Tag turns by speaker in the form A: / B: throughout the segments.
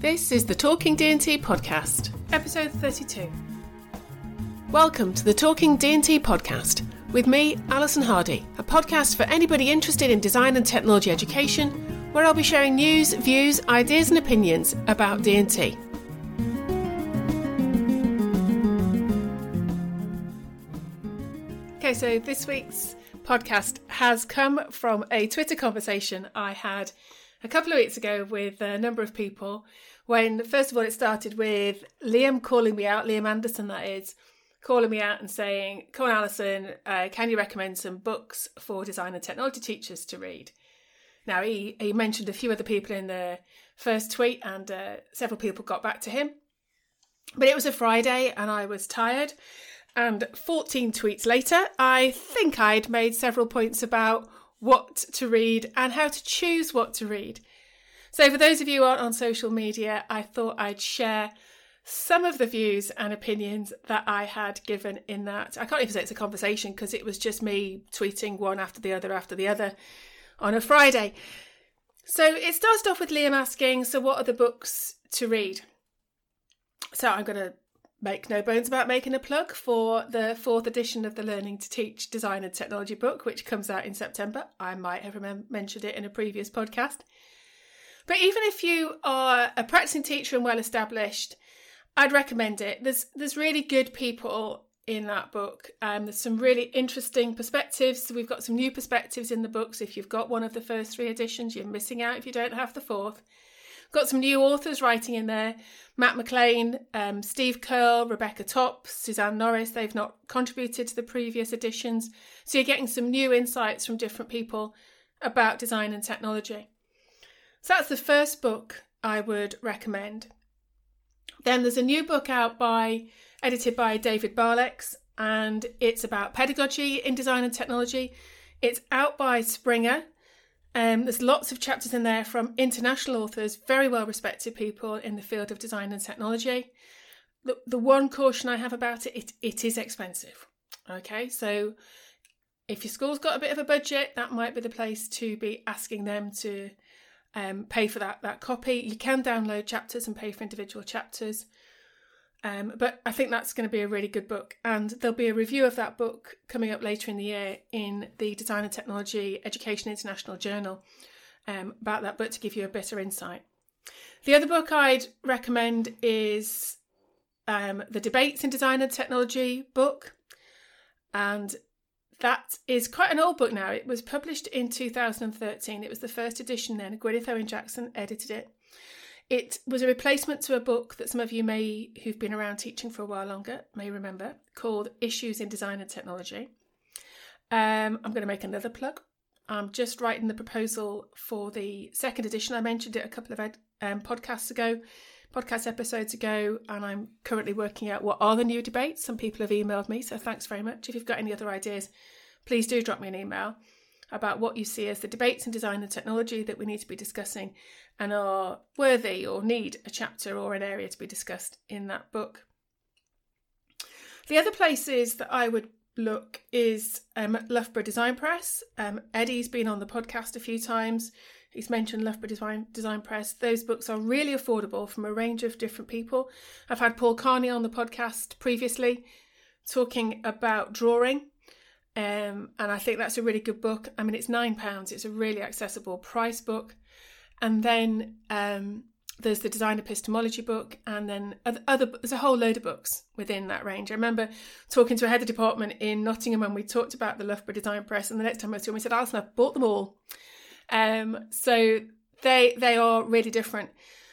A: This is the Talking D&T podcast,
B: episode 32.
A: Welcome to the Talking D&T podcast with me, Alison Hardy, a podcast for anybody interested in design and technology education, where I'll be sharing news, views, ideas and opinions about D&T.
B: Okay, so this week's podcast has come from a Twitter conversation I had a couple of weeks ago with a number of people. When, first of all, it started with Liam calling me out, Liam Anderson, that is, calling me out and saying, Come on, Alison, uh, can you recommend some books for design and technology teachers to read? Now, he, he mentioned a few other people in the first tweet, and uh, several people got back to him. But it was a Friday, and I was tired. And 14 tweets later, I think I'd made several points about what to read and how to choose what to read. So, for those of you who aren't on social media, I thought I'd share some of the views and opinions that I had given in that. I can't even say it's a conversation because it was just me tweeting one after the other after the other on a Friday. So it started off with Liam asking, So, what are the books to read? So I'm going to make no bones about making a plug for the fourth edition of the Learning to Teach Design and Technology book, which comes out in September. I might have mentioned it in a previous podcast. But even if you are a practicing teacher and well established, I'd recommend it. There's there's really good people in that book. Um, there's some really interesting perspectives. We've got some new perspectives in the books. If you've got one of the first three editions, you're missing out if you don't have the fourth. Got some new authors writing in there Matt McLain, um, Steve Curl, Rebecca Topp, Suzanne Norris. They've not contributed to the previous editions. So you're getting some new insights from different people about design and technology. So that's the first book I would recommend. Then there's a new book out by edited by David Barlex, and it's about pedagogy in design and technology. It's out by Springer. Um, there's lots of chapters in there from international authors, very well respected people in the field of design and technology. The, the one caution I have about it, it, it is expensive. Okay, so if your school's got a bit of a budget, that might be the place to be asking them to um, pay for that that copy. You can download chapters and pay for individual chapters. Um, but I think that's going to be a really good book, and there'll be a review of that book coming up later in the year in the Design and Technology Education International Journal um, about that book to give you a better insight. The other book I'd recommend is um, the Debates in Design and Technology book, and that is quite an old book now. It was published in 2013. It was the first edition then. Gwyneth Owen Jackson edited it. It was a replacement to a book that some of you may, who've been around teaching for a while longer, may remember, called Issues in Design and Technology. Um, I'm going to make another plug. I'm just writing the proposal for the second edition. I mentioned it a couple of ed- um, podcasts ago, podcast episodes ago, and I'm currently working out what are the new debates. Some people have emailed me, so thanks very much. If you've got any other ideas, please do drop me an email about what you see as the debates in design and technology that we need to be discussing and are worthy or need a chapter or an area to be discussed in that book. The other places that I would look is um, Loughborough Design Press. Um, Eddie's been on the podcast a few times. He's mentioned Loughborough Design, Design Press. Those books are really affordable from a range of different people. I've had Paul Carney on the podcast previously talking about drawing um, and I think that's a really good book. I mean, it's nine pounds. It's a really accessible price book. And then um, there's the design epistemology book, and then other, other there's a whole load of books within that range. I remember talking to a head of department in Nottingham when we talked about the Loughborough Design Press, and the next time I saw him, he said, "Alison, I've bought them all." Um, so they they are really different.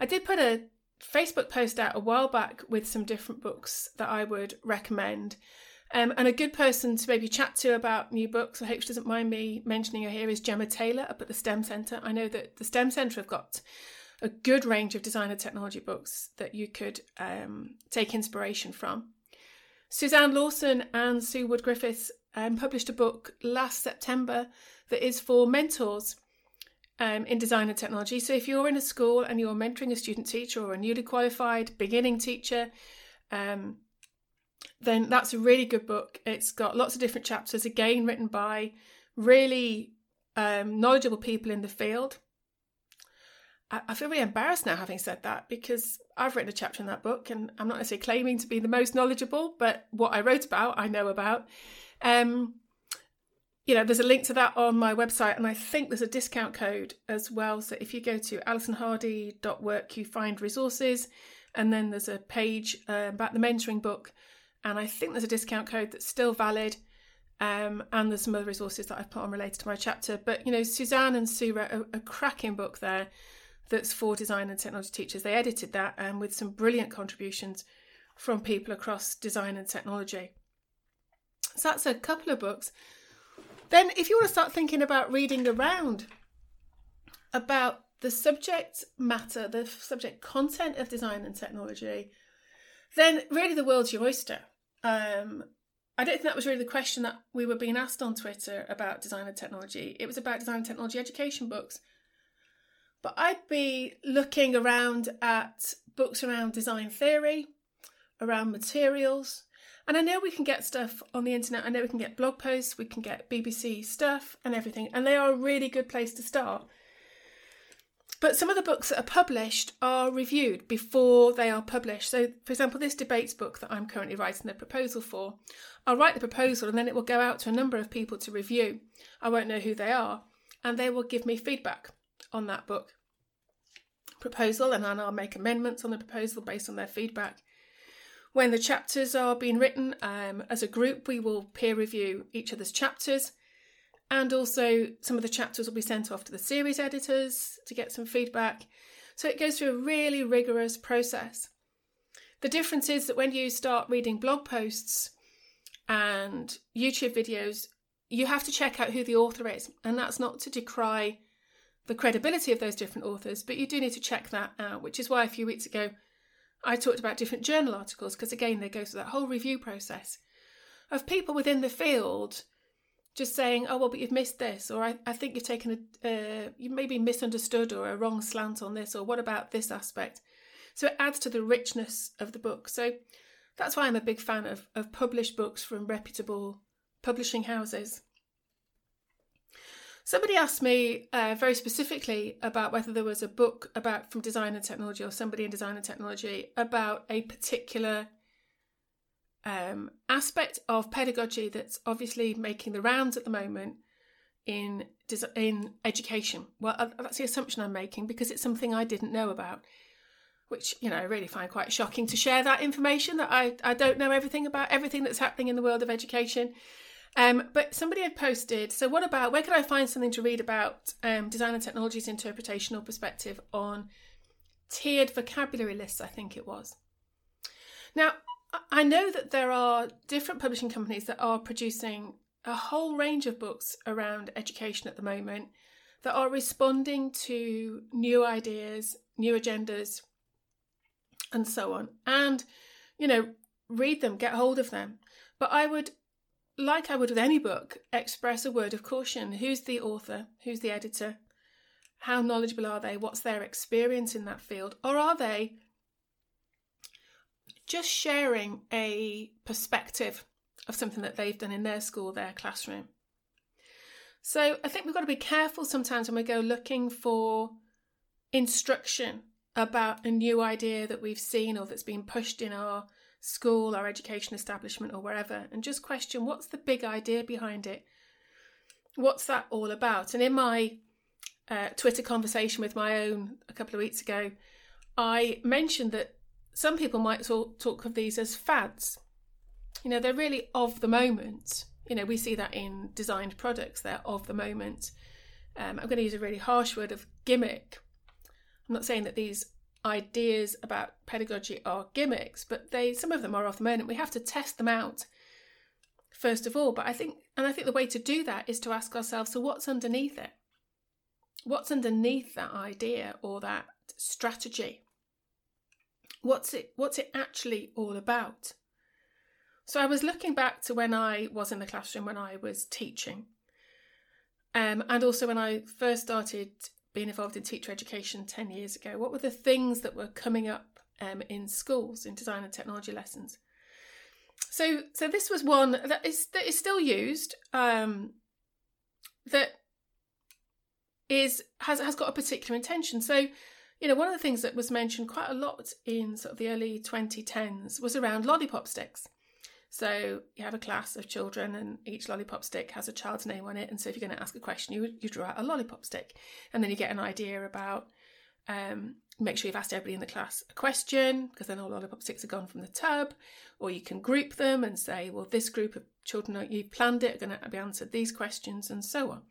B: I did put a Facebook post out a while back with some different books that I would recommend. Um, and a good person to maybe chat to about new books, I hope she doesn't mind me mentioning her here, is Gemma Taylor up at the STEM Centre. I know that the STEM Centre have got a good range of design and technology books that you could um, take inspiration from. Suzanne Lawson and Sue Wood Griffiths um, published a book last September that is for mentors um, in design and technology. So if you're in a school and you're mentoring a student teacher or a newly qualified beginning teacher, um, then that's a really good book. It's got lots of different chapters, again, written by really um, knowledgeable people in the field. I, I feel really embarrassed now having said that because I've written a chapter in that book and I'm not necessarily claiming to be the most knowledgeable, but what I wrote about, I know about. Um, you know, there's a link to that on my website, and I think there's a discount code as well. So if you go to alisonhardy.work, you find resources, and then there's a page uh, about the mentoring book, and I think there's a discount code that's still valid. Um, and there's some other resources that I've put on related to my chapter. But you know, Suzanne and Sue wrote a, a cracking book there that's for design and technology teachers. They edited that and um, with some brilliant contributions from people across design and technology. So that's a couple of books. Then, if you want to start thinking about reading around about the subject matter, the subject content of design and technology, then really the world's your oyster. Um, I don't think that was really the question that we were being asked on Twitter about design and technology. It was about design and technology education books. But I'd be looking around at books around design theory, around materials, and I know we can get stuff on the internet. I know we can get blog posts, we can get BBC stuff and everything, and they are a really good place to start. But some of the books that are published are reviewed before they are published. So, for example, this debates book that I'm currently writing the proposal for, I'll write the proposal and then it will go out to a number of people to review. I won't know who they are, and they will give me feedback on that book proposal, and then I'll make amendments on the proposal based on their feedback. When the chapters are being written, um, as a group, we will peer review each other's chapters. And also, some of the chapters will be sent off to the series editors to get some feedback. So it goes through a really rigorous process. The difference is that when you start reading blog posts and YouTube videos, you have to check out who the author is. And that's not to decry the credibility of those different authors, but you do need to check that out, which is why a few weeks ago I talked about different journal articles because, again, they go through that whole review process of people within the field just saying, oh, well, but you've missed this, or I, I think you've taken a, uh, you maybe misunderstood or a wrong slant on this, or what about this aspect? So it adds to the richness of the book. So that's why I'm a big fan of, of published books from reputable publishing houses. Somebody asked me uh, very specifically about whether there was a book about from design and technology or somebody in design and technology about a particular um, aspect of pedagogy that's obviously making the rounds at the moment in in education. Well, uh, that's the assumption I'm making because it's something I didn't know about, which you know I really find quite shocking to share that information that I I don't know everything about everything that's happening in the world of education. Um, but somebody had posted, so what about where could I find something to read about um, design and technology's interpretational perspective on tiered vocabulary lists? I think it was. Now, I know that there are different publishing companies that are producing a whole range of books around education at the moment that are responding to new ideas, new agendas, and so on. And, you know, read them, get hold of them. But I would like I would with any book, express a word of caution. Who's the author? Who's the editor? How knowledgeable are they? What's their experience in that field? Or are they just sharing a perspective of something that they've done in their school, their classroom? So I think we've got to be careful sometimes when we go looking for instruction about a new idea that we've seen or that's been pushed in our school, our education establishment, or wherever, and just question what's the big idea behind it? What's that all about? And in my uh, Twitter conversation with my own a couple of weeks ago, I mentioned that some people might talk, of these as fads. You know, they're really of the moment. You know, we see that in designed products, they're of the moment. Um, I'm going to use a really harsh word of gimmick. I'm not saying that these ideas about pedagogy are gimmicks, but they some of them are of the moment. We have to test them out first of all. But I think, and I think the way to do that is to ask ourselves: so what's underneath it? What's underneath that idea or that strategy? What's it what's it actually all about? So I was looking back to when I was in the classroom when I was teaching. Um, and also when I first started being involved in teacher education 10 years ago, what were the things that were coming up um, in schools in design and technology lessons? So, so this was one that is that is still used. Um, that is has has got a particular intention. So you know, one of the things that was mentioned quite a lot in sort of the early 2010s was around lollipop sticks. So you have a class of children, and each lollipop stick has a child's name on it. And so if you're going to ask a question, you you draw out a lollipop stick, and then you get an idea about. Um, make sure you've asked everybody in the class a question because then all lollipop sticks are gone from the tub, or you can group them and say, well, this group of children you've planned it are going to be answered these questions, and so on.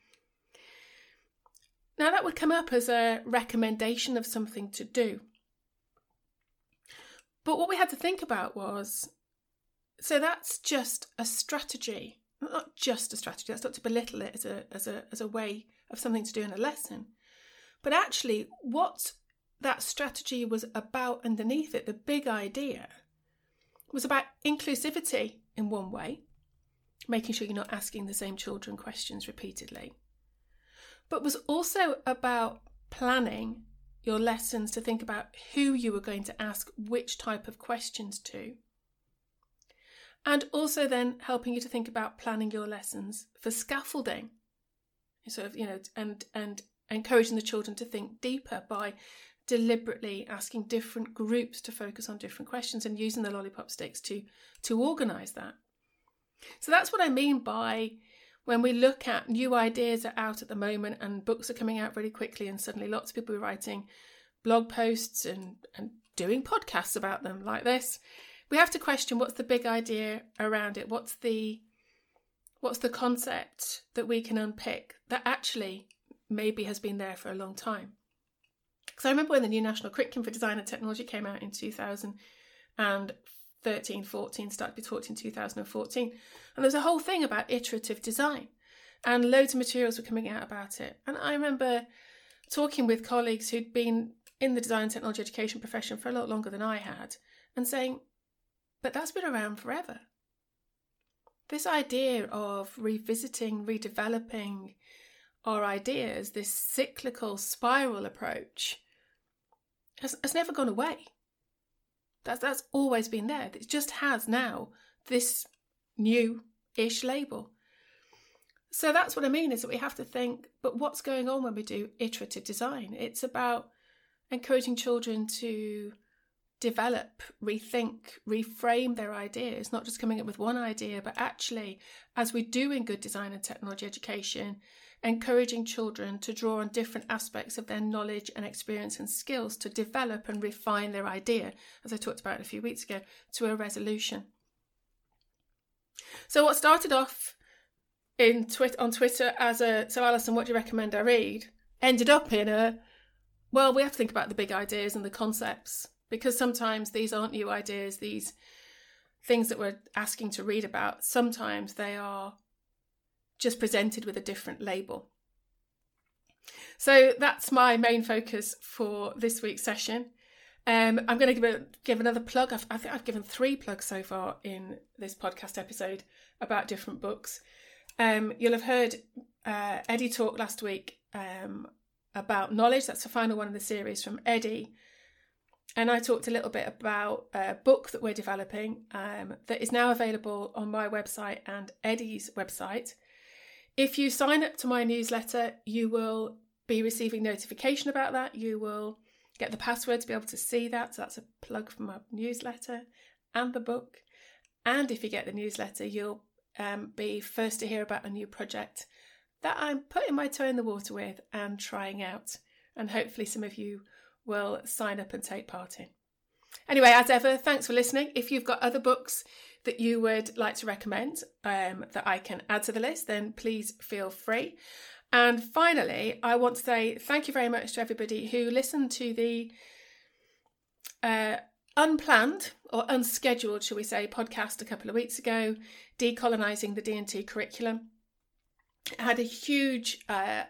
B: Now, that would come up as a recommendation of something to do. But what we had to think about was so that's just a strategy, not just a strategy, that's not to belittle it as a, as a, as a way of something to do in a lesson. But actually, what that strategy was about underneath it, the big idea, was about inclusivity in one way, making sure you're not asking the same children questions repeatedly but was also about planning your lessons to think about who you were going to ask which type of questions to. And also then helping you to think about planning your lessons for scaffolding. Sort of, you know, and and encouraging the children to think deeper by deliberately asking different groups to focus on different questions and using the lollipop sticks to to organize that. So that's what I mean by when we look at new ideas are out at the moment and books are coming out really quickly and suddenly lots of people are writing blog posts and, and doing podcasts about them like this we have to question what's the big idea around it? What's the what's the concept that we can unpick that actually maybe has been there for a long time? Because i remember when the new national curriculum for design and technology came out in 2013 14 started to be taught in 2014 and there's a whole thing about iterative design, and loads of materials were coming out about it. And I remember talking with colleagues who'd been in the design and technology education profession for a lot longer than I had, and saying, but that's been around forever. This idea of revisiting, redeveloping our ideas, this cyclical spiral approach, has, has never gone away. That's, that's always been there. It just has now this new ish label. So that's what I mean is that we have to think, but what's going on when we do iterative design? It's about encouraging children to develop, rethink, reframe their ideas, not just coming up with one idea, but actually, as we do in good design and technology education, encouraging children to draw on different aspects of their knowledge and experience and skills to develop and refine their idea, as I talked about a few weeks ago, to a resolution. So what started off in twit on Twitter as a so Alison, what do you recommend I read? Ended up in a well, we have to think about the big ideas and the concepts because sometimes these aren't new ideas. These things that we're asking to read about, sometimes they are just presented with a different label. So that's my main focus for this week's session. Um, I'm going to give a, give another plug. I've, I think I've given three plugs so far in this podcast episode about different books. Um, you'll have heard uh, Eddie talk last week um, about knowledge. That's the final one of the series from Eddie. And I talked a little bit about a book that we're developing um, that is now available on my website and Eddie's website. If you sign up to my newsletter, you will be receiving notification about that. You will get the password to be able to see that. So that's a plug for my newsletter and the book. And if you get the newsletter, you'll um, be first to hear about a new project that I'm putting my toe in the water with and trying out. And hopefully, some of you will sign up and take part in. Anyway, as ever, thanks for listening. If you've got other books that you would like to recommend um, that I can add to the list, then please feel free. And finally, I want to say thank you very much to everybody who listened to the uh, unplanned or unscheduled, shall we say, podcast a couple of weeks ago, decolonising the D&T curriculum. It had a huge uh,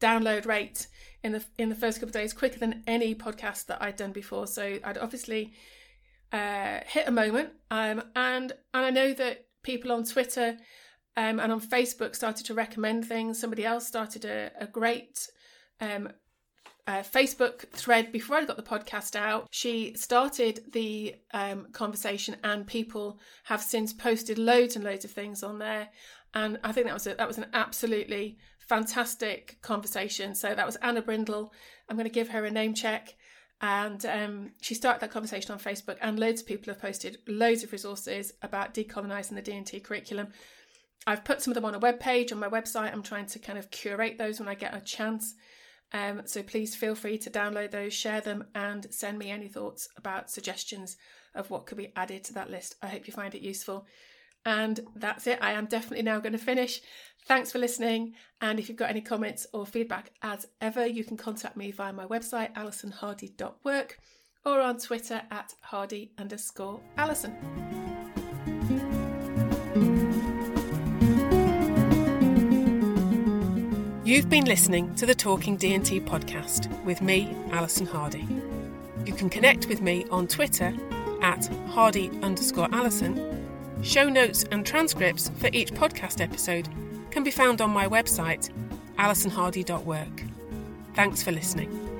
B: download rate in the in the first couple of days, quicker than any podcast that I'd done before. So I'd obviously uh, hit a moment, um, and and I know that people on Twitter um, and on Facebook started to recommend things. Somebody else started a, a great um, uh, Facebook thread before I got the podcast out. She started the um, conversation, and people have since posted loads and loads of things on there. And I think that was a, that was an absolutely fantastic conversation. So that was Anna Brindle. I'm going to give her a name check. And um, she started that conversation on Facebook, and loads of people have posted loads of resources about decolonising the D&T curriculum. I've put some of them on a web page on my website. I'm trying to kind of curate those when I get a chance. Um, so please feel free to download those, share them, and send me any thoughts about suggestions of what could be added to that list. I hope you find it useful. And that's it. I am definitely now going to finish. Thanks for listening. And if you've got any comments or feedback, as ever, you can contact me via my website, alisonhardy.work, or on Twitter at hardy underscore Alison. You've been listening to the Talking D&T podcast with me, Alison Hardy. You can connect with me on Twitter at hardy underscore Alison Show notes and transcripts for each podcast episode can be found on my website, alisonhardy.work. Thanks for listening.